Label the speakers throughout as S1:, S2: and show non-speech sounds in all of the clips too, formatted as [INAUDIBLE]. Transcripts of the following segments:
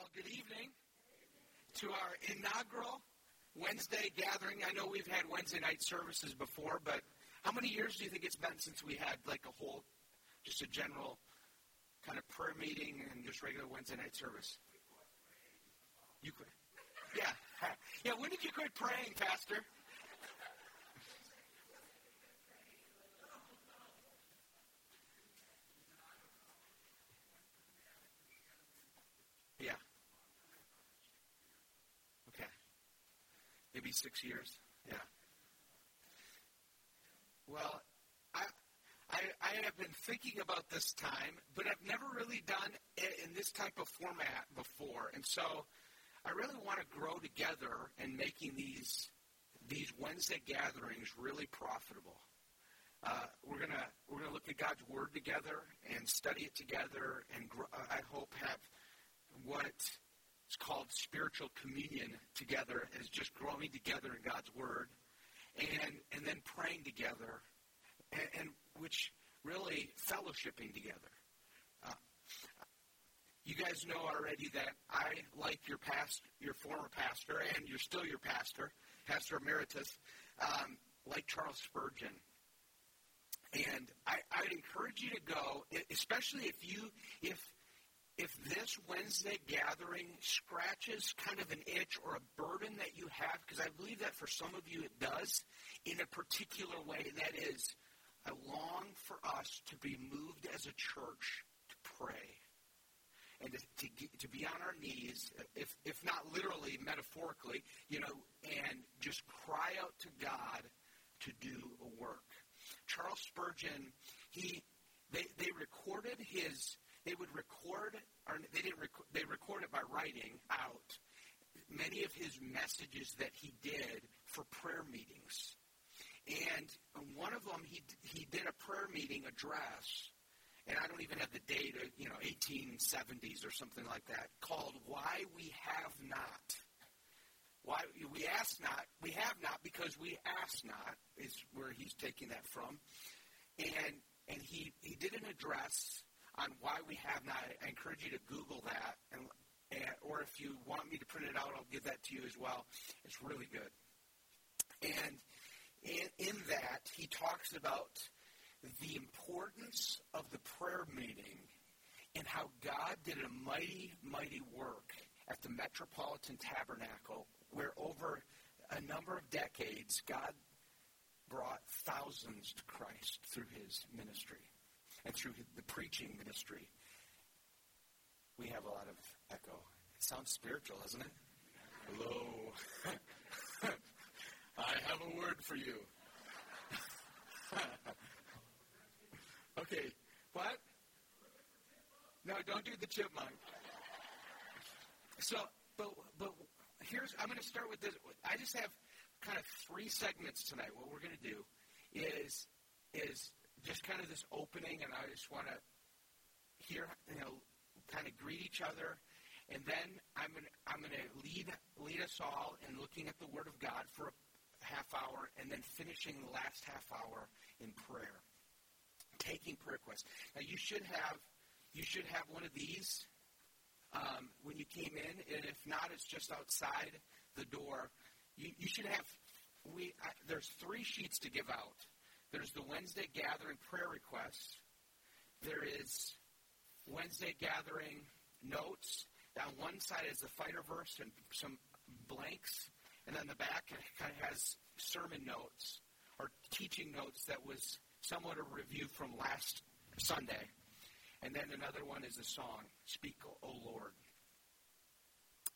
S1: Well, good evening to our inaugural Wednesday gathering. I know we've had Wednesday night services before, but how many years do you think it's been since we had like a whole, just a general kind of prayer meeting and just regular Wednesday night service? You quit. [LAUGHS] Yeah. [LAUGHS] Yeah, when did you quit praying, Pastor? Yeah. Okay. Maybe six years. Yeah. Well, I, I, I have been thinking about this time, but I've never really done it in this type of format before, and so I really want to grow together in making these these Wednesday gatherings really profitable. Uh, we're gonna we're gonna look at God's Word together and study it together, and grow, I hope have what is called spiritual communion together is just growing together in God's Word, and and then praying together, and, and which really fellowshipping together. Uh, you guys know already that I like your past, your former pastor, and you're still your pastor, Pastor Emeritus, um, like Charles Spurgeon. And I, I'd encourage you to go, especially if you, if if this Wednesday gathering scratches kind of an itch or a burden that you have, because I believe that for some of you it does, in a particular way, that is, I long for us to be moved as a church to pray and to, to, to be on our knees, if, if not literally, metaphorically, you know, and just cry out to God to do a work. Charles Spurgeon, he, they, they recorded his they would record, or they didn't record, they recorded by writing out many of his messages that he did for prayer meetings. And one of them, he, he did a prayer meeting address, and I don't even have the date, uh, you know, 1870s or something like that, called Why We Have Not. Why we ask not, we have not because we ask not is where he's taking that from. And and he, he did an address on why we have not. I encourage you to Google that, and, and or if you want me to print it out, I'll give that to you as well. It's really good. And in, in that, he talks about the importance of the prayer meeting and how God did a mighty, mighty work at the Metropolitan Tabernacle, where over a number of decades, God brought thousands to Christ through his ministry and through the preaching ministry. We have a lot of echo. It sounds spiritual, doesn't it? Hello. [LAUGHS] I have a word for you. [LAUGHS] okay, what? No, don't do the chipmunk. So, but but here's I'm going to start with this. I just have kind of three segments tonight. What we're going to do is is just kind of this opening, and I just want to hear, you know, kind of greet each other, and then I'm to I'm to lead lead us all in looking at the Word of God for a half hour, and then finishing the last half hour in prayer, taking prayer requests. Now you should have you should have one of these um, when you came in, and if not, it's just outside the door. You, you should have we I, there's three sheets to give out. There's the Wednesday gathering prayer requests. There is Wednesday gathering notes. Down one side is the fighter verse and some blanks, and then the back kind of has sermon notes or teaching notes that was somewhat a review from last Sunday. And then another one is a song, Speak, O Lord.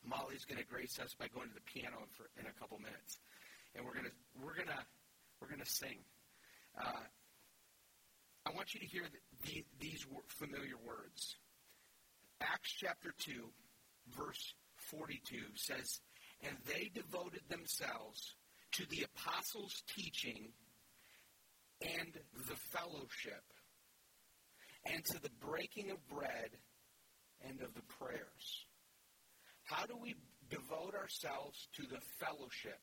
S1: Molly's going to grace us by going to the piano for, in a couple minutes, and we're going to we're going to we're going to sing. Uh, I want you to hear the, the, these familiar words. Acts chapter 2, verse 42 says, And they devoted themselves to the apostles' teaching and the fellowship, and to the breaking of bread and of the prayers. How do we devote ourselves to the fellowship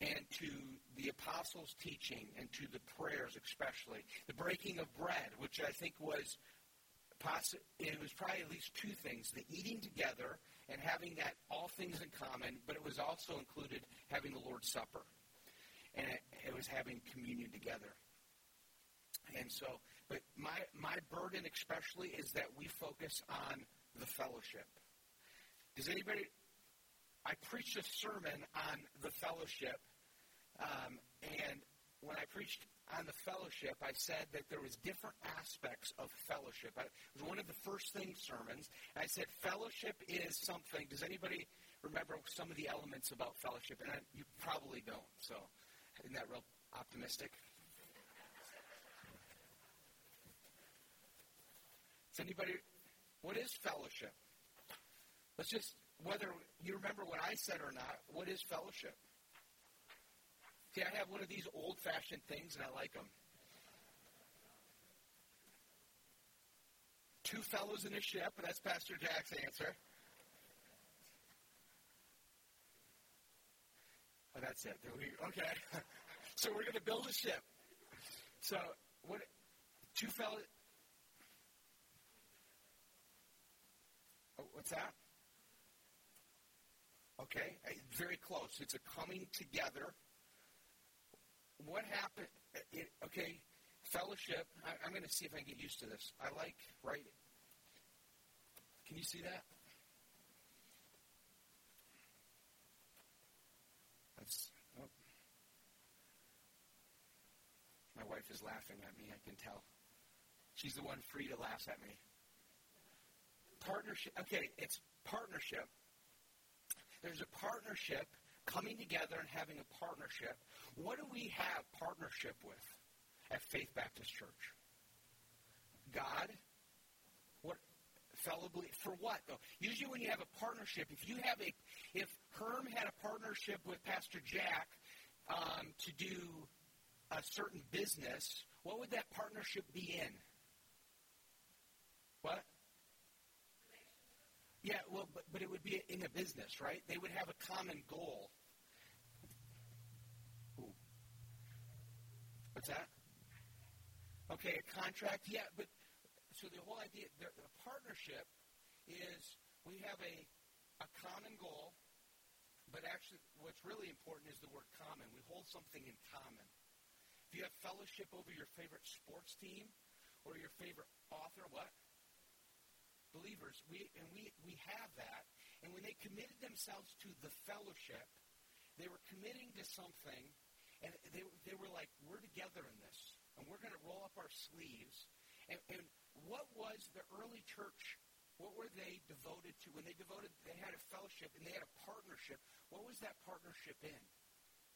S1: and to the apostles' teaching and to the prayers, especially. The breaking of bread, which I think was possi- it was probably at least two things the eating together and having that all things in common, but it was also included having the Lord's Supper. And it, it was having communion together. And so, but my, my burden especially is that we focus on the fellowship. Does anybody, I preached a sermon on the fellowship, um, and when I preached on the fellowship, I said that there was different aspects of fellowship. I, it was one of the first things sermons. I said fellowship is something. Does anybody remember some of the elements about fellowship? And I, you probably don't. So, isn't that real optimistic? Does anybody? What is fellowship? Let's just whether you remember what I said or not. What is fellowship? See, I have one of these old fashioned things and I like them. Two fellows in a ship, that's Pastor Jack's answer. Oh, that's it. Okay. [LAUGHS] so we're going to build a ship. So, what? Two fellows. Oh, what's that? Okay, very close. It's a coming together what happened? It, okay, fellowship. I, I'm going to see if I can get used to this. I like writing. Can you see that? That's. Oh. My wife is laughing at me. I can tell. She's the one free to laugh at me. Partnership. Okay, it's partnership. There's a partnership coming together and having a partnership. What do we have partnership with at Faith Baptist Church? God. What fellowly for what though? Usually when you have a partnership, if you have a if Herm had a partnership with Pastor Jack um, to do a certain business, what would that partnership be in? What? Yeah, well, but, but it would be in a business, right? They would have a common goal. What's that? Okay, a contract, yeah, but so the whole idea, the, the partnership is we have a, a common goal, but actually what's really important is the word common. We hold something in common. If you have fellowship over your favorite sports team or your favorite author, what? Believers, we and we we have that. And when they committed themselves to the fellowship, they were committing to something and they, they were like, we're together in this, and we're going to roll up our sleeves. And, and what was the early church? What were they devoted to? When they devoted, they had a fellowship and they had a partnership. What was that partnership in?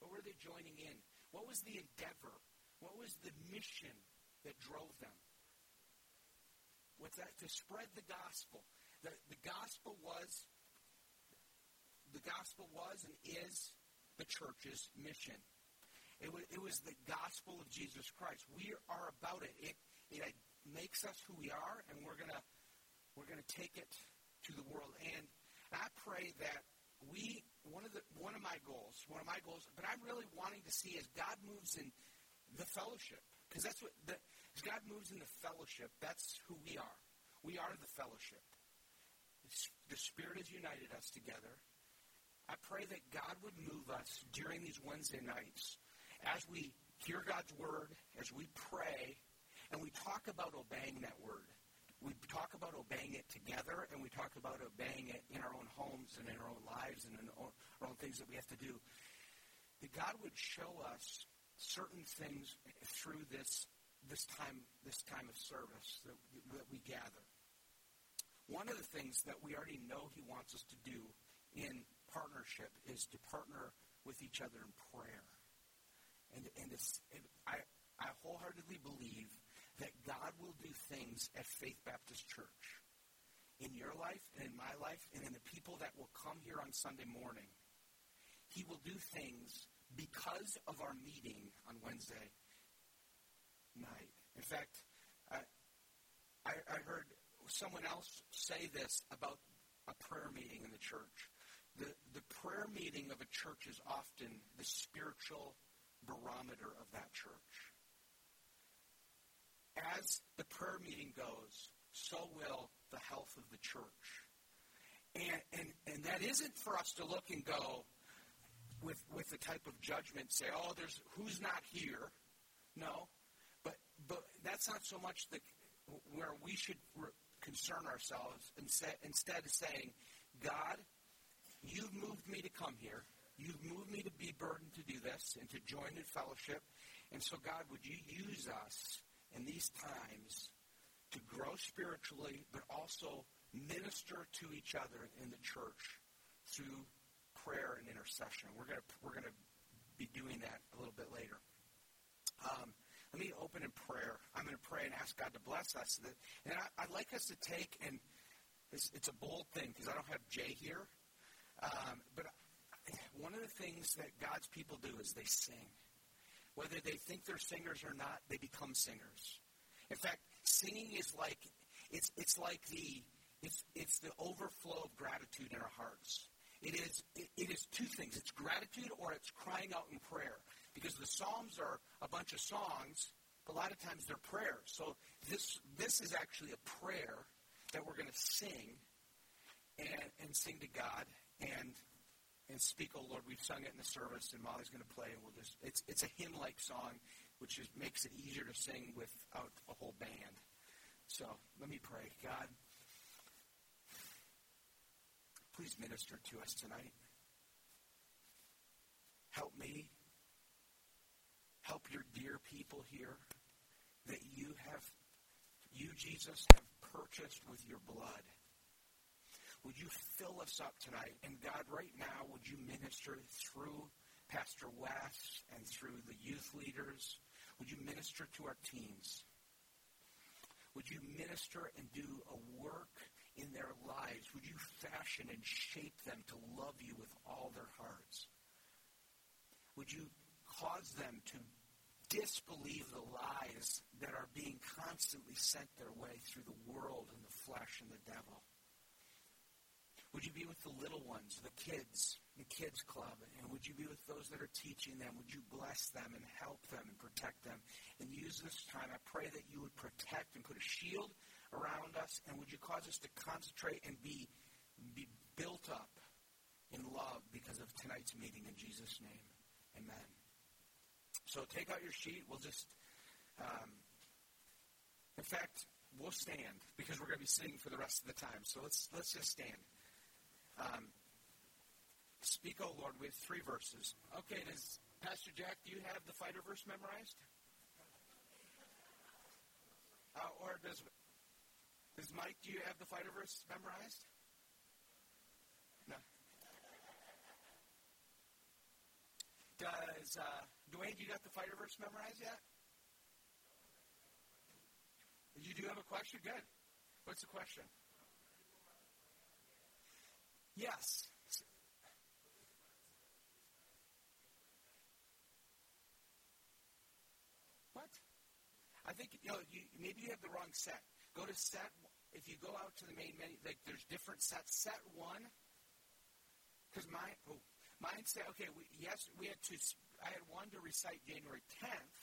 S1: What were they joining in? What was the endeavor? What was the mission that drove them? That? To spread the gospel. The, the gospel was, the gospel was and is the church's mission. It was, it was the gospel of Jesus Christ. We are about it. It, it makes us who we are, and we're gonna we're gonna take it to the world. And I pray that we one of the one of my goals, one of my goals, but I'm really wanting to see as God moves in the fellowship, because that's what the, as God moves in the fellowship. That's who we are. We are the fellowship. The Spirit has united us together. I pray that God would move us during these Wednesday nights as we hear God's word, as we pray, and we talk about obeying that word. We talk about obeying it together, and we talk about obeying it in our own homes and in our own lives and in our own things that we have to do. That God would show us certain things through this this time this time of service that, that we gather. One of the things that we already know He wants us to do in partnership is to partner with each other in prayer. And, and, and I, I wholeheartedly believe that God will do things at Faith Baptist Church in your life and in my life and in the people that will come here on Sunday morning. He will do things because of our meeting on Wednesday night. In fact, I, I, I heard someone else say this about a prayer meeting in the church. The, the prayer meeting of a church is often the spiritual barometer of that church. As the prayer meeting goes, so will the health of the church. And, and, and that isn't for us to look and go with, with the type of judgment, say, oh, there's who's not here. No. But, that's not so much the, where we should concern ourselves instead, instead of saying, God, you've moved me to come here. You've moved me to be burdened to do this and to join in fellowship. And so, God, would you use us in these times to grow spiritually, but also minister to each other in the church through prayer and intercession. We're going to we're going to be doing that a little bit later. Um, in prayer. I'm going to pray and ask God to bless us. And I, would like us to take and it's, it's a bold thing because I don't have Jay here, um, but one of the things that God's people do is they sing. Whether they think they're singers or not, they become singers. In fact, singing is like it's it's like the it's it's the overflow of gratitude in our hearts. It is it, it is two things. It's gratitude or it's crying out in prayer. Because the Psalms are a bunch of songs, a lot of times they're prayers. So this this is actually a prayer that we're going to sing and and sing to God and and speak, oh Lord, we've sung it in the service, and Molly's going to play, and we'll just, it's, it's a hymn like song, which is, makes it easier to sing without a whole band. So let me pray. God, please minister to us tonight. Help me. Help your dear people here that you have, you, Jesus, have purchased with your blood. Would you fill us up tonight? And God, right now, would you minister through Pastor Wes and through the youth leaders? Would you minister to our teens? Would you minister and do a work in their lives? Would you fashion and shape them to love you with all their hearts? Would you cause them to disbelieve the lies that are being constantly sent their way through the world and the flesh and the devil? Would you be with the little ones, the kids, the kids club? And would you be with those that are teaching them? Would you bless them and help them and protect them? And use this time, I pray that you would protect and put a shield around us. And would you cause us to concentrate and be, be built up in love because of tonight's meeting in Jesus' name. Amen. So take out your sheet. We'll just, um, in fact, we'll stand because we're going to be sitting for the rest of the time. So let's let's just stand. Um, Speak, O Lord, with three verses. Okay, does Pastor Jack, do you have the fighter verse memorized? Uh, or does, does Mike, do you have the fighter verse memorized? No. Does uh, Dwayne, do you got the fighter verse memorized yet? You do have a question? Good. What's the question? Yes. What? I think you know. You, maybe you have the wrong set. Go to set. If you go out to the main menu, like there's different sets. Set one. Because mine, oh, mine said, okay, we, yes, we had to. I had one to recite January 10th.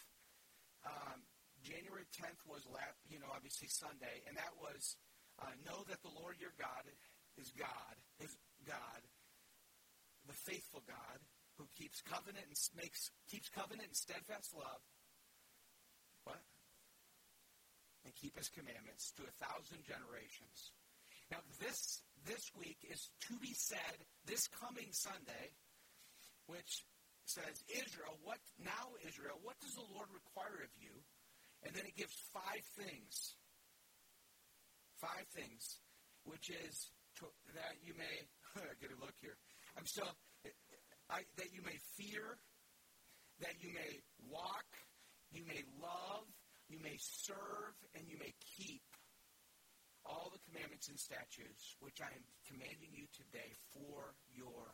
S1: Um, January 10th was, last, you know, obviously Sunday, and that was uh, know that the Lord your God is God, is God, the faithful God, who keeps covenant and makes keeps covenant and steadfast love. What? And keep his commandments to a thousand generations. Now this this week is to be said this coming Sunday, which says, Israel, what now, Israel, what does the Lord require of you? And then it gives five things. Five things, which is to, that you may [LAUGHS] get a look here. I'm still I, that you may fear, that you may walk, you may love, you may serve, and you may keep all the commandments and statutes which I am commanding you today for your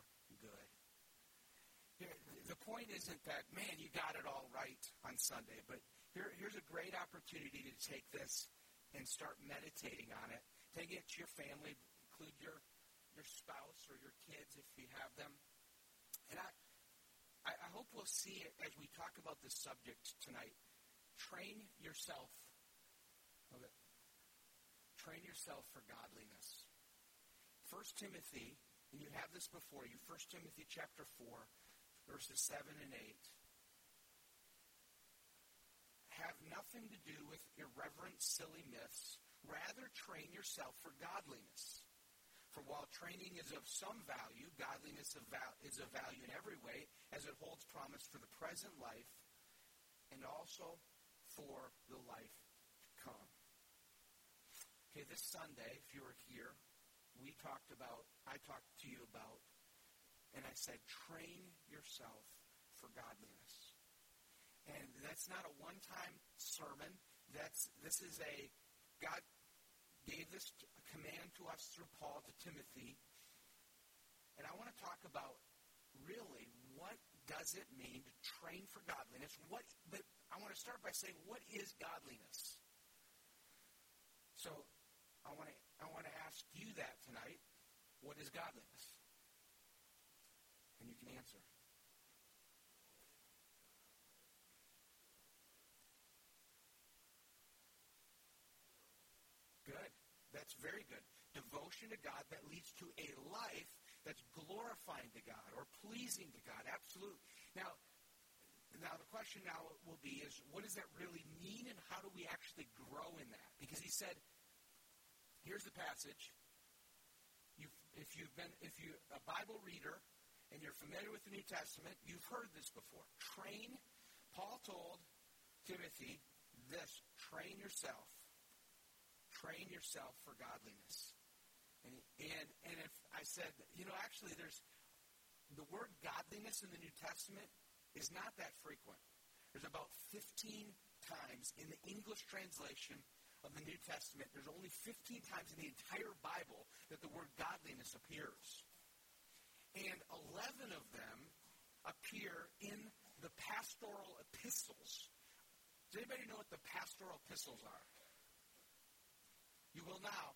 S1: the point isn't that, man, you got it all right on Sunday, but here, here's a great opportunity to take this and start meditating on it. Take it to your family, include your your spouse or your kids if you have them. And I, I hope we'll see it as we talk about this subject tonight. Train yourself. train yourself for godliness. 1 Timothy, and you have this before you, 1 Timothy chapter 4, verses 7 and 8 have nothing to do with irreverent, silly myths. Rather, train yourself for godliness. For while training is of some value, godliness is of value in every way, as it holds promise for the present life and also for the life to come. Okay, this Sunday, if you were here, we talked about, I talked to you about, and I said, train yourself for godliness. And that's not a one-time sermon. That's this is a God gave this command to us through Paul to Timothy. And I want to talk about really what does it mean to train for godliness? What but I want to start by saying what is godliness? So I want to I want to ask you that tonight. What is godliness? Can answer. That's very good. Devotion to God that leads to a life that's glorifying to God or pleasing to God. Absolutely. Now, now the question now will be is what does that really mean and how do we actually grow in that? Because he said, here's the passage. You've, if you've been if you a Bible reader and you're familiar with the New Testament, you've heard this before. Train. Paul told Timothy this: train yourself train yourself for godliness. And, and, and if I said, you know, actually, there's the word godliness in the New Testament is not that frequent. There's about 15 times in the English translation of the New Testament, there's only 15 times in the entire Bible that the word godliness appears. And 11 of them appear in the pastoral epistles. Does anybody know what the pastoral epistles are? You will now.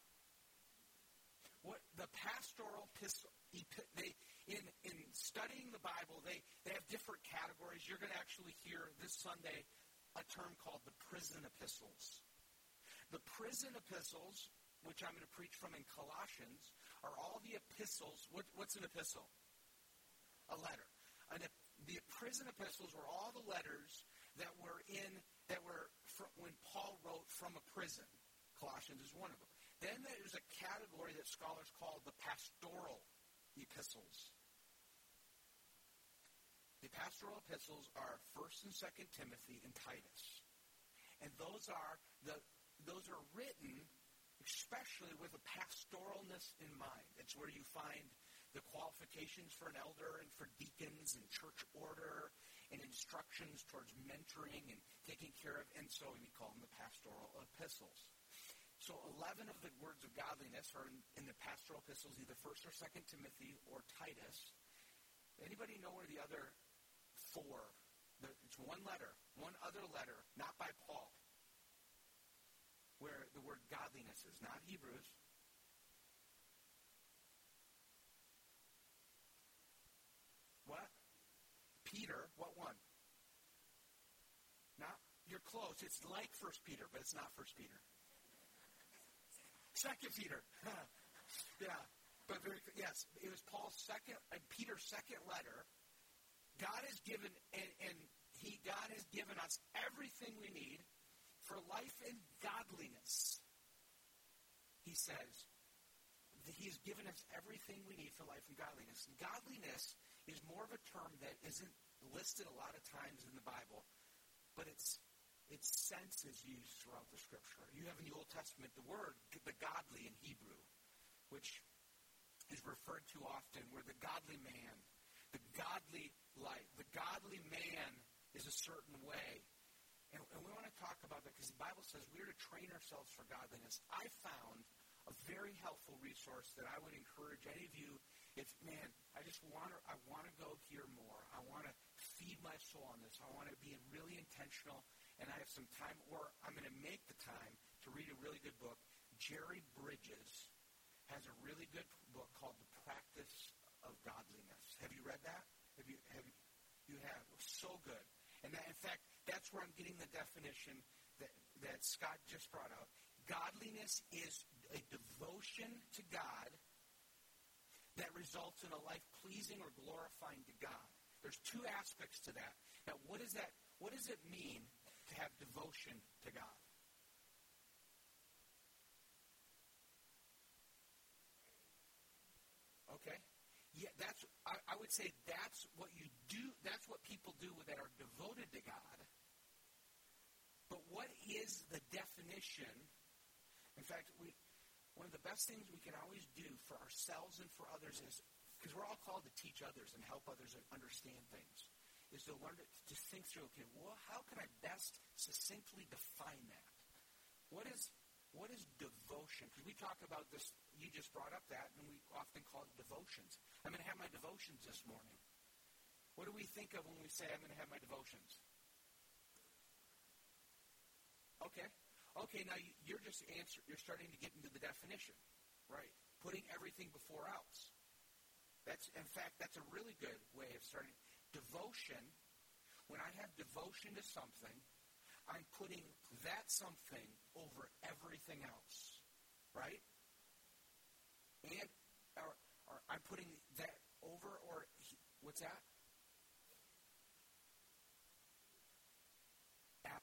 S1: What the pastoral epistle, they in in studying the Bible, they they have different categories. You're going to actually hear this Sunday a term called the prison epistles. The prison epistles, which I'm going to preach from in Colossians, are all the epistles. What, what's an epistle? A letter. An, the prison epistles were all the letters that were in that were when Paul wrote from a prison. Colossians is one of them. Then there's a category that scholars call the pastoral epistles. The pastoral epistles are 1st and 2nd Timothy and Titus. And those are the those are written especially with a pastoralness in mind. It's where you find the qualifications for an elder and for deacons and church order and instructions towards mentoring and taking care of, and so we call them the pastoral epistles. So 11 of the words of godliness are in, in the pastoral epistles, either 1st or 2nd Timothy or Titus. Anybody know where the other four, the, it's one letter, one other letter, not by Paul, where the word godliness is, not Hebrews. What? Peter, what one? Not, you're close. It's like First Peter, but it's not First Peter. Second Peter. [LAUGHS] yeah. But very, yes, it was Paul's second and Peter's second letter. God has given and, and he God has given us everything we need for life and godliness. He says He's given us everything we need for life and godliness. Godliness is more of a term that isn't listed a lot of times in the Bible, but it's its sense is used throughout the scripture. You have in the Old Testament the word, the godly in Hebrew, which is referred to often, where the godly man, the godly life, the godly man is a certain way. And, and we want to talk about that because the Bible says we're to train ourselves for godliness. I found a very helpful resource that I would encourage any of you. If man, I just want to, I want to go hear more. I want to feed my soul on this. I want to be really intentional and I have some time, or I'm going to make the time to read a really good book. Jerry Bridges has a really good book called The Practice of Godliness. Have you read that? Have you have you have so good. And that, in fact, that's where I'm getting the definition that, that Scott just brought out. Godliness is a devotion to God that results in a life pleasing or glorifying to God. There's two aspects to that. Now, what does that what does it mean to have devotion to God? Okay? Yeah, that's I, I would say that's what you do that's what people do that are devoted to God. But what is the definition? In fact, we one of the best things we can always do for ourselves and for others is because we're all called to teach others and help others understand things is to learn to, to think through okay well how can i best succinctly define that? What is what is devotion? Because we talk about this you just brought up that and we often call it devotions. I'm going to have my devotions this morning. What do we think of when we say i'm going to have my devotions okay Okay, now you're just answer. You're starting to get into the definition, right? Putting everything before else. That's in fact that's a really good way of starting devotion. When I have devotion to something, I'm putting that something over everything else, right? And or, or I'm putting that over or what's that?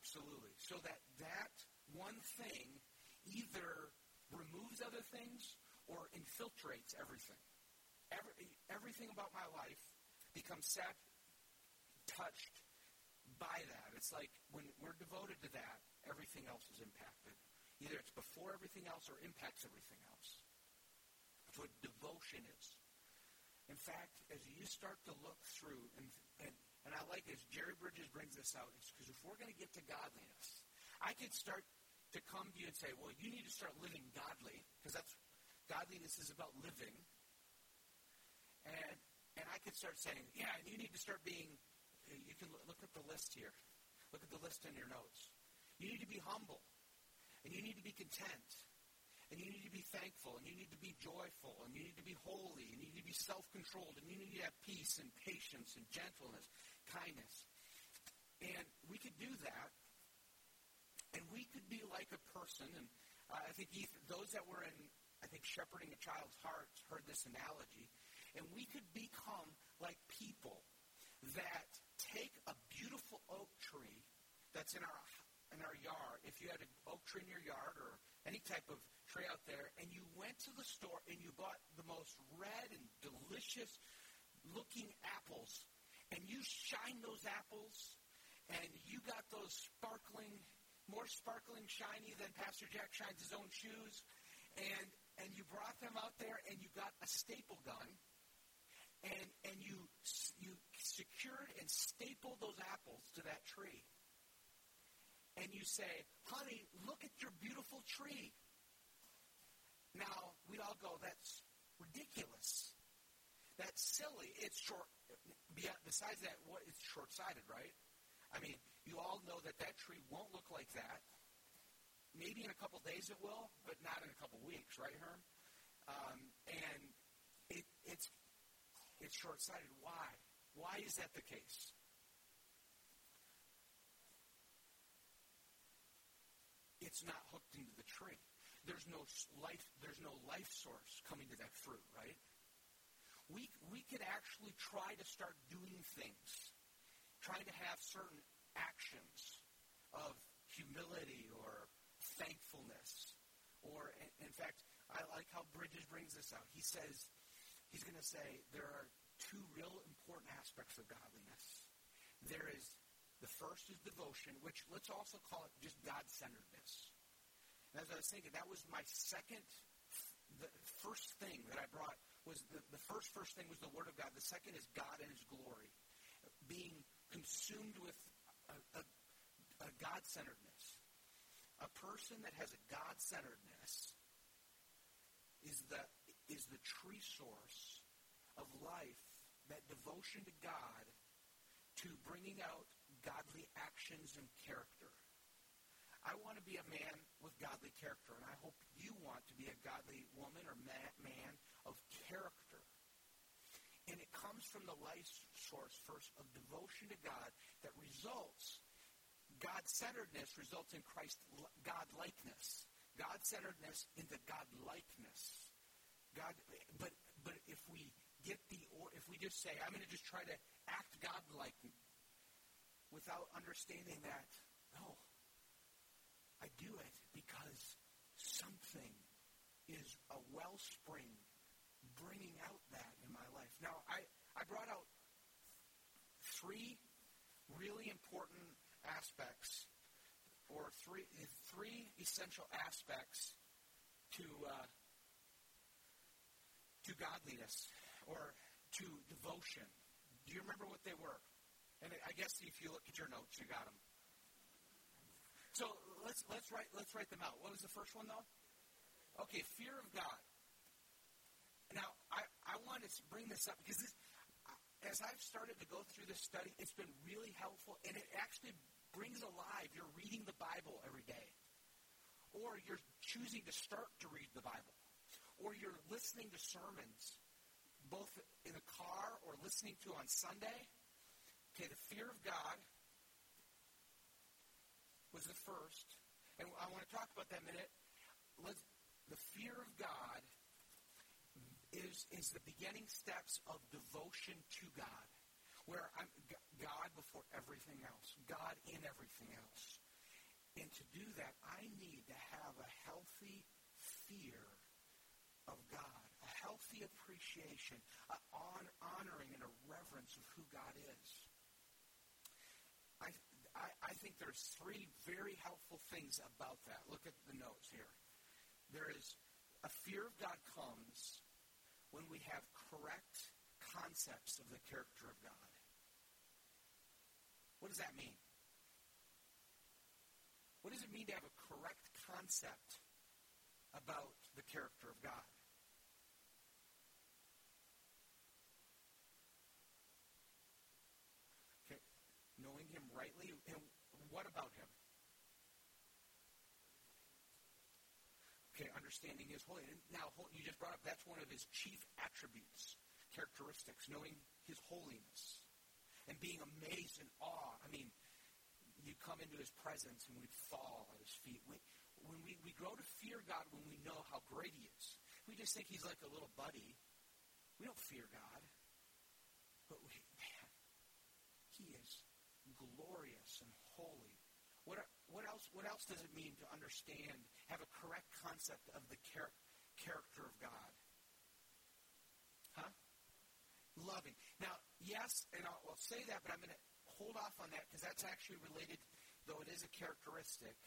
S1: Absolutely. So that that one thing either removes other things or infiltrates everything. Every, everything about my life becomes sat, touched by that. It's like when we're devoted to that, everything else is impacted. Either it's before everything else or impacts everything else. That's what devotion is. In fact, as you start to look through, and, and, and I like as Jerry Bridges brings this out, is because if we're going to get to godliness, I could start to come to you and say, well, you need to start living godly, because that's godliness is about living. And and I could start saying, yeah, you need to start being. You can look at the list here. Look at the list in your notes. You need to be humble, and you need to be content, and you need to be thankful, and you need to be joyful, and you need to be holy, and you need to be self-controlled, and you need to have peace and patience and gentleness, kindness. And we could do that and we could be like a person, and uh, I think Ethan, those that were in, I think, shepherding a child's heart heard this analogy. And we could become like people that take a beautiful oak tree that's in our in our yard. If you had an oak tree in your yard or any type of tree out there, and you went to the store and you bought the most red and delicious looking apples, and you shine those apples, and you got those sparkling more sparkling shiny than Pastor Jack shines his own shoes. And, and you brought them out there and you got a staple gun and, and you, you secured and stapled those apples to that tree. And you say, honey, look at your beautiful tree. Now, we all go, that's ridiculous. That's silly. It's short. Besides that, what, it's short-sighted, right? I mean, you all know that that tree won't look like that. Maybe in a couple days it will, but not in a couple weeks, right, Herm? Um, and it, it's it's short-sighted. Why? Why is that the case? It's not hooked into the tree. There's no life. There's no life source coming to that fruit, right? We we could actually try to start doing things trying to have certain actions of humility or thankfulness. Or, in fact, I like how Bridges brings this out. He says, he's going to say there are two real important aspects of godliness. There is, the first is devotion, which let's also call it just God centeredness. And as I was thinking, that was my second, the first thing that I brought was the, the first, first thing was the Word of God. The second is God and His glory. Being consumed with a, a, a God centeredness. A person that has a God centeredness is the, is the tree source of life, that devotion to God, to bringing out godly actions and character. I want to be a man with godly character, and I hope you want to be a godly woman or man of character. And it comes from the life source first of devotion to God that results, God centeredness results in Christ God likeness. God centeredness into God likeness. God, but but if we get the or if we just say I'm going to just try to act God like without understanding that no, I do it because something is a wellspring bringing out that in my life. Now I I brought out three really important aspects or three three essential aspects to uh, to godliness or to devotion. Do you remember what they were? And I guess if you look at your notes, you got them. So let's let's write let's write them out. What was the first one though? Okay, fear of God. Now I I want to bring this up because this, as I've started to go through this study, it's been really helpful, and it actually brings alive. You're reading the Bible every day, or you're choosing to start to read the Bible, or you're listening to sermons, both in the car or listening to on Sunday. Okay, the fear of God was the first, and I want to talk about that a minute. Let's, the fear of God is, is the beginning steps of devotion to God, where I'm God before everything else, God in everything else. And to do that, I need to have a healthy fear of God, a healthy appreciation, an honoring and a reverence of who God is. I, I, I think there's three very helpful things about that. Look at the notes here. There is a fear of God comes when we have correct concepts of the character of God. What does that mean? What does it mean to have a correct concept about the character of God? Okay, knowing Him rightly, and what about Him? Okay, understanding His holy. Now, you just brought up that's one of His chief attributes, characteristics, knowing His holiness and being amazed and awe. I mean, you come into His presence and we fall at His feet. We, when we, we grow to fear God when we know how great He is. We just think He's like a little buddy. We don't fear God. But we, man, He is glorious and holy. What, what else? What else does it mean to understand, have a correct concept of the char- character of God? Huh? Loving. Now, yes, and I'll, I'll say that, but I'm going to hold off on that because that's actually related, though it is a characteristic.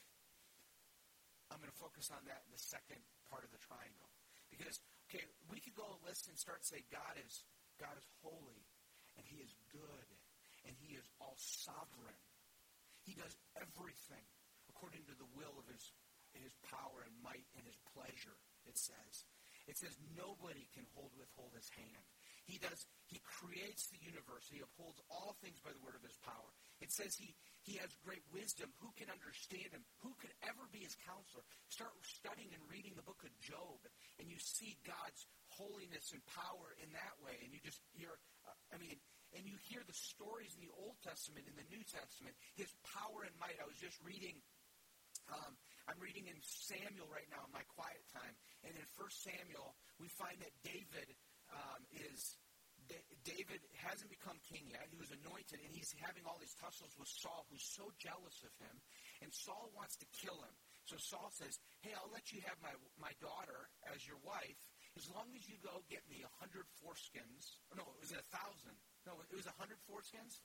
S1: I'm going to focus on that in the second part of the triangle. Because, okay, we could go a list and start to say God is God is holy, and He is good, and He is all sovereign. He does everything according to the will of his, his power and might and his pleasure, it says. It says nobody can hold withhold his hand. He does he creates the universe. He upholds all things by the word of his power. It says he, he has great wisdom. Who can understand him? Who could ever be his counselor? Start studying and reading the book of Job, and you see God's holiness and power in that way. And you just hear, uh, I mean, and you hear the stories in the Old Testament, in the New Testament, his power and might. I was just reading, um, I'm reading in Samuel right now in my quiet time. And in 1 Samuel, we find that David um, is, David hasn't become king yet. He was anointed, and he's having all these tussles with Saul, who's so jealous of him. And Saul wants to kill him. So Saul says, Hey, I'll let you have my, my daughter as your wife as long as you go get me a hundred foreskins. Oh, no, it was a thousand. No, it was a hundred foreskins.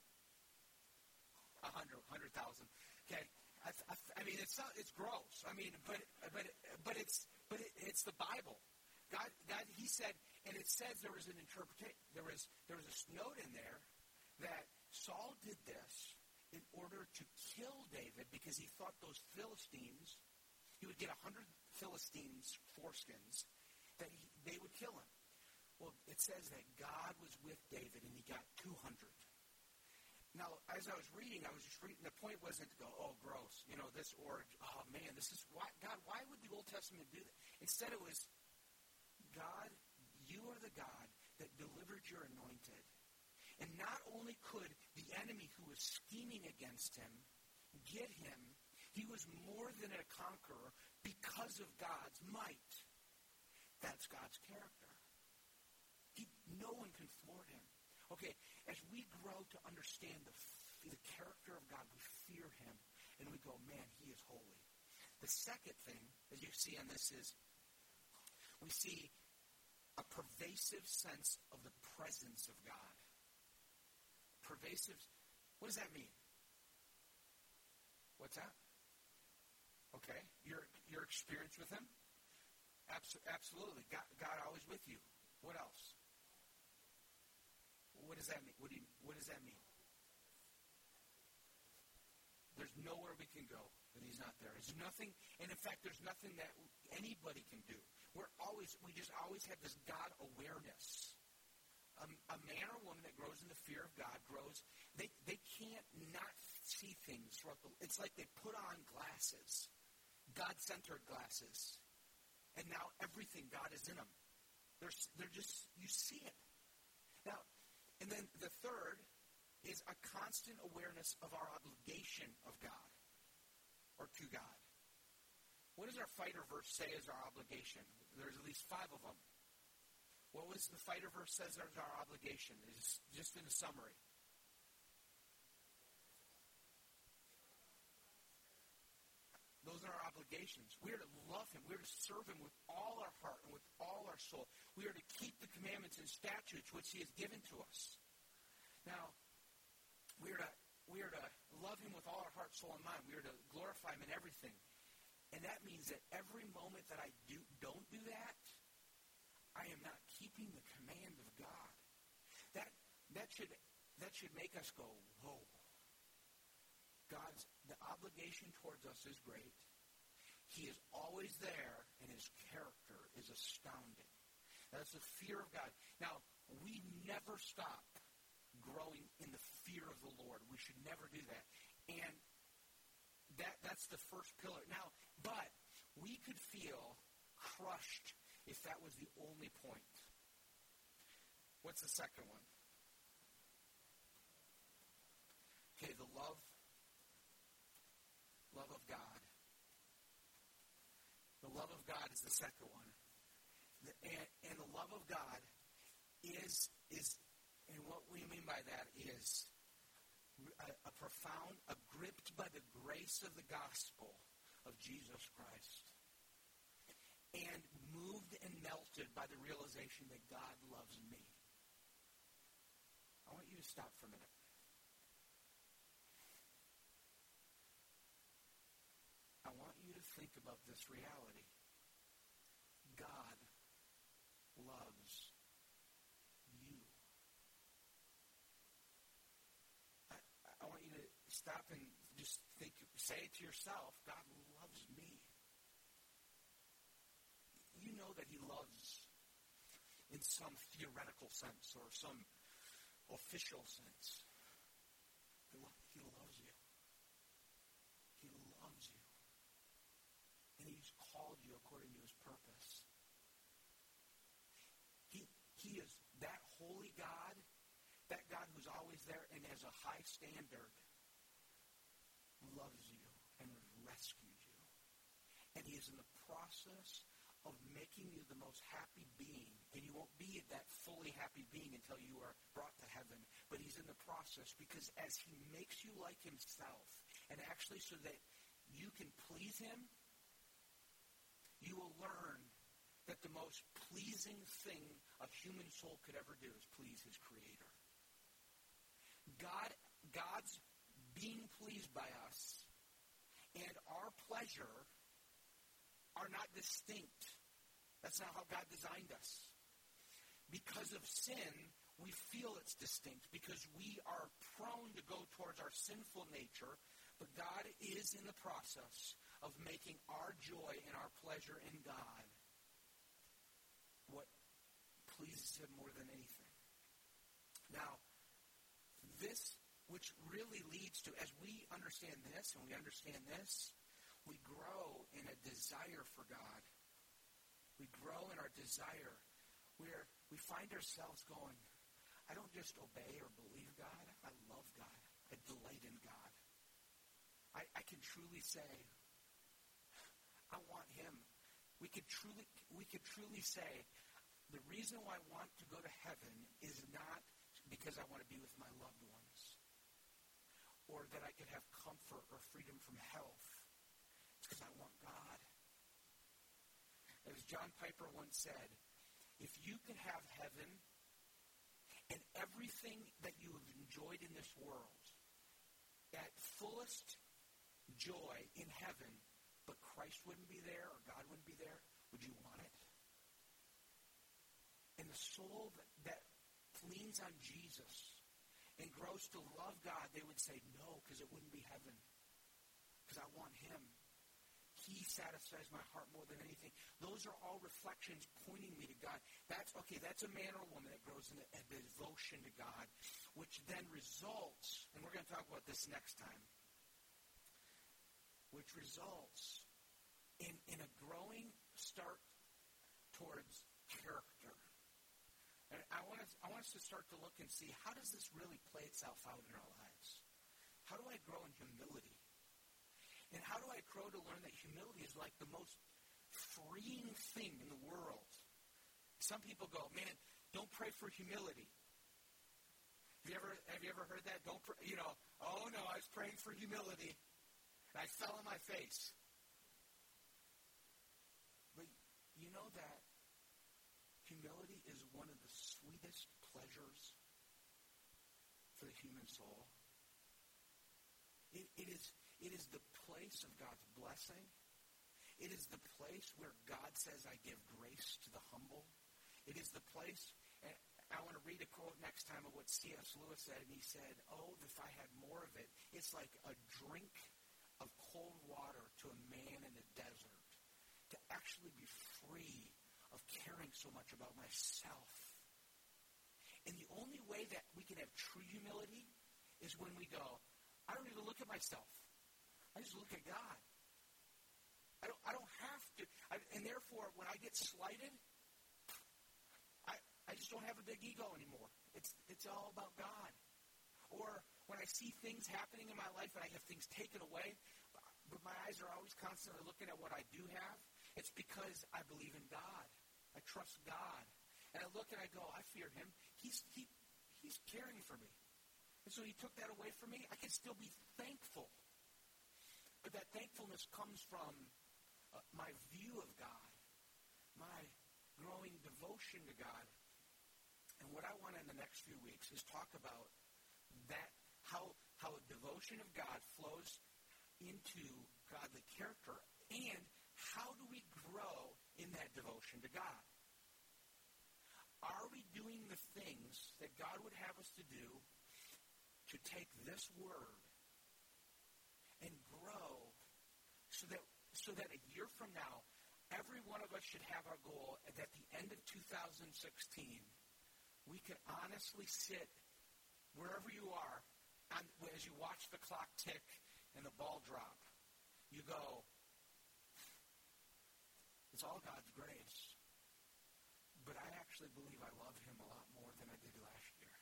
S1: A hundred, hundred thousand. Okay, I, I, I, mean it's not, it's gross. I mean, but but but it's but it, it's the Bible. God, God, He said, and it says there was an interpretation. There was there was a note in there that Saul did this in order to kill David because he thought those Philistines, he would get a hundred Philistines foreskins, that he, they would kill him. Well, it says that God was with David and he got 200. Now, as I was reading, I was just reading, the point wasn't to go, oh, gross, you know, this, or, oh, man, this is, why, God, why would the Old Testament do that? Instead, it was, God, you are the God that delivered your anointed. And not only could the enemy who was scheming against him get him, he was more than a conqueror because of God's might. That's God's character. He, no one can thwart him. Okay, as we grow to understand the, the character of God, we fear him and we go, man, he is holy. The second thing, that you see in this, is we see a pervasive sense of the presence of God. Pervasive, what does that mean? What's that? Okay, your your experience with Him. absolutely, God, God always with you. What else? What does that mean? What, do you, what does that mean? There's nowhere we can go that He's not there. There's nothing, and in fact, there's nothing that anybody can do. We're always, we just always have this God awareness. Um, a man or woman that grows in the fear of God grows, they, they can't not see things the, it's like they put on glasses, God-centered glasses. And now everything God is in them. They're, they're just, you see it. Now, and then the third is a constant awareness of our obligation of God or to God. What does our fighter verse say is our obligation? There's at least five of them. What was the fighter verse says is our obligation? Is just in a summary. Those are our obligations. We are to love Him. We are to serve Him with all our heart and with all our soul. We are to keep the commandments and statutes which He has given to us. Now, we are to, we are to love Him with all our heart, soul, and mind. We are to glorify Him in everything. And that means that every moment that I do, don't do that, I am not keeping the command of God. That, that, should, that should make us go, whoa. God's the obligation towards us is great. He is always there, and his character is astounding. That's the fear of God. Now, we never stop growing in the fear of the Lord. We should never do that. And that that's the first pillar. Now, but we could feel crushed if that was the only point. What's the second one? Okay, the love love of God. Love of God is the second one. And, and the love of God is, is, and what we mean by that is a, a profound, a gripped by the grace of the gospel of Jesus Christ. And moved and melted by the realization that God loves me. I want you to stop for a minute. Think about this reality. God loves you. I, I want you to stop and just think, say it to yourself God loves me. You know that He loves in some theoretical sense or some official sense. A high standard, loves you and has rescued you. And he is in the process of making you the most happy being. And you won't be that fully happy being until you are brought to heaven. But he's in the process because as he makes you like himself, and actually so that you can please him, you will learn that the most pleasing thing a human soul could ever do is please his creator. God, God's being pleased by us and our pleasure are not distinct. That's not how God designed us. Because of sin, we feel it's distinct because we are prone to go towards our sinful nature, but God is in the process of making our joy and our pleasure in God what pleases Him more than anything. Now, this, which really leads to, as we understand this and we understand this, we grow in a desire for God. We grow in our desire where we find ourselves going, I don't just obey or believe God, I love God. I delight in God. I, I can truly say, I want him. We could truly, we could truly say, the reason why I want to go to heaven is not because I want to be with my loved ones or that I could have comfort or freedom from health. It's because I want God. As John Piper once said, if you could have heaven and everything that you have enjoyed in this world at fullest joy in heaven, but Christ wouldn't be there or God wouldn't be there, would you want it? And the soul that, that leans on Jesus and grows to love God, they would say no, because it wouldn't be heaven. Because I want Him. He satisfies my heart more than anything. Those are all reflections pointing me to God. That's okay, that's a man or a woman that grows in a, devotion to God, which then results, and we're going to talk about this next time, which results in, in a growing start towards character. And I want, us, to start to look and see how does this really play itself out in our lives? How do I grow in humility? And how do I grow to learn that humility is like the most freeing thing in the world? Some people go, man, don't pray for humility. Have you ever have you ever heard that? Don't pray, you know, oh no, I was praying for humility. And I fell on my face. But you know that humility is one of the sweetest pleasures for the human soul. It, it is it is the place of God's blessing. It is the place where God says, I give grace to the humble. It is the place, and I want to read a quote next time of what C.S. Lewis said, and he said, Oh, if I had more of it, it's like a drink of cold water to a man in the desert. To actually be free of caring so much about myself. And the only way that we can have true humility is when we go, I don't even look at myself. I just look at God. I don't, I don't have to. I, and therefore, when I get slighted, I, I just don't have a big ego anymore. It's, it's all about God. Or when I see things happening in my life and I have things taken away, but my eyes are always constantly looking at what I do have, it's because I believe in God. I trust God. And I look and I go, I fear him. He's, he, he's caring for me. And so he took that away from me. I can still be thankful but that thankfulness comes from uh, my view of God, my growing devotion to God. And what I want in the next few weeks is talk about that, how, how a devotion of God flows into godly character, and how do we grow in that devotion to God? Are we doing the things that God would have us to do to take this word and grow so that, so that a year from now, every one of us should have our goal and at the end of 2016, we can honestly sit wherever you are and as you watch the clock tick and the ball drop. You go, it's all God's grace. But I actually believe I love him a lot more than I did last year.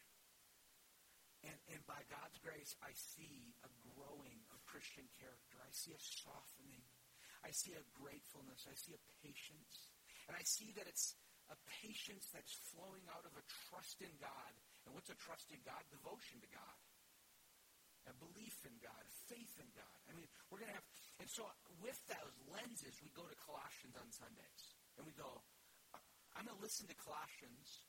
S1: And, and by God's grace, I see a growing of Christian character. I see a softening. I see a gratefulness. I see a patience. And I see that it's a patience that's flowing out of a trust in God. And what's a trust in God? Devotion to God. A belief in God, faith in God. I mean, we're going to have, and so with those lenses, we go to Colossians on Sundays. And we go, I'm going to listen to Colossians.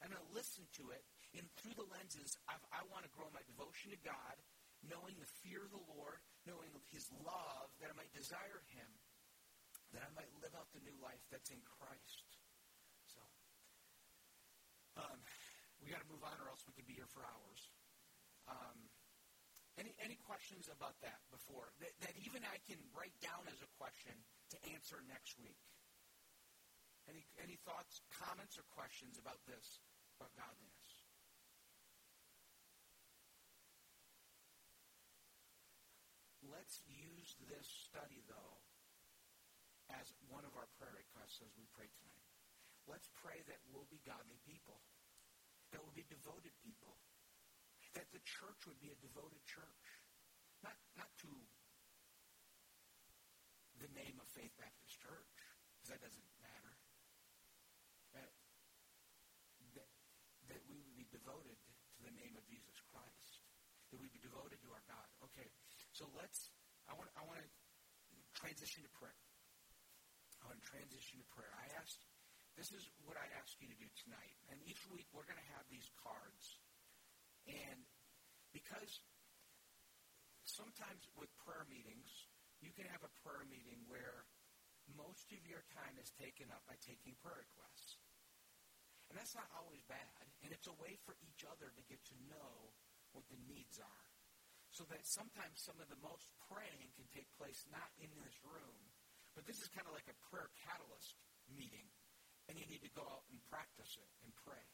S1: I'm going to listen to it. And through the lenses, I've, I want to grow my devotion to God knowing the fear of the Lord, knowing his love, that I might desire him, that I might live out the new life that's in Christ. So, um, we got to move on or else we could be here for hours. Um, any, any questions about that before? That, that even I can write down as a question to answer next week? Any, any thoughts, comments, or questions about this, about godliness? let's use this study, though, as one of our prayer requests as we pray tonight. Let's pray that we'll be godly people, that we'll be devoted people, that the church would be a devoted church. Not, not to the name of Faith Baptist Church, because that doesn't matter. That, that, that we would be devoted to the name of Jesus Christ. That we be devoted to our God. Okay, so let's, I want, I want to transition to prayer. I want to transition to prayer. I asked, this is what I ask you to do tonight. And each week we're going to have these cards. And because sometimes with prayer meetings, you can have a prayer meeting where most of your time is taken up by taking prayer requests. And that's not always bad. And it's a way for each other to get to know what the needs are. So that sometimes some of the most praying can take place not in this room, but this is kind of like a prayer catalyst meeting. And you need to go out and practice it and pray.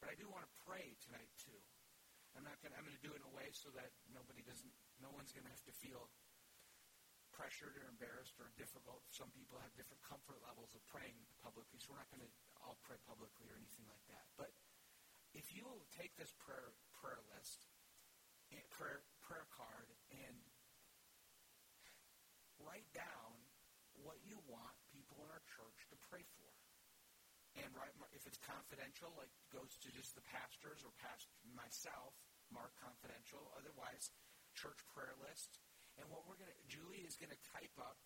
S1: But I do want to pray tonight too. I'm not going. To. I'm to do it in a way so that nobody doesn't. No one's going to have to feel pressured or embarrassed or difficult. Some people have different comfort levels of praying publicly, so we're not going to all pray publicly or anything like that. But if you'll take this prayer prayer list, eh, prayer prayer card, and write down what you want people in our church to pray for. And write, if it's confidential, like goes to just the pastors or past myself, mark confidential. Otherwise, church prayer list and what we're to, Julie is going to type up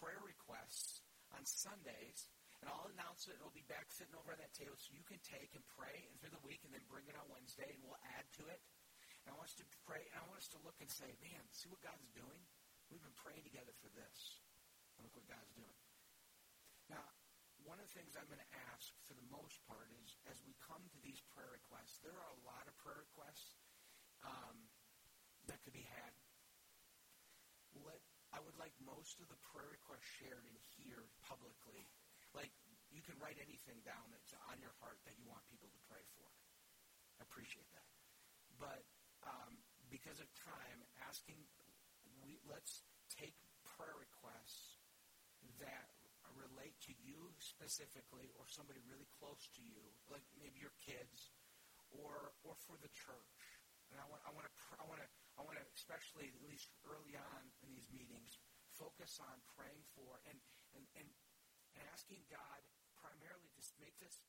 S1: prayer requests on Sundays, and I'll announce it. It'll be back sitting over on that table so you can take and pray and through the week and then bring it on Wednesday, and we'll add to it. And I want us to pray, and I want us to look and say, man, see what God's doing? We've been praying together for this. And look what God's doing. Now, one of the things I'm going to ask for the most part is as we come to these prayer requests, there are a lot of prayer requests. Um, that could be had. Let, I would like most of the prayer requests shared in here publicly. Like, you can write anything down that's on your heart that you want people to pray for. I appreciate that. But um, because of time, asking, we, let's take prayer requests that relate to you specifically or somebody really close to you, like maybe your kids, or, or for the church. And I want, I want to, I want to I want to, especially at least early on in these meetings, focus on praying for and, and, and, and asking God primarily to make this,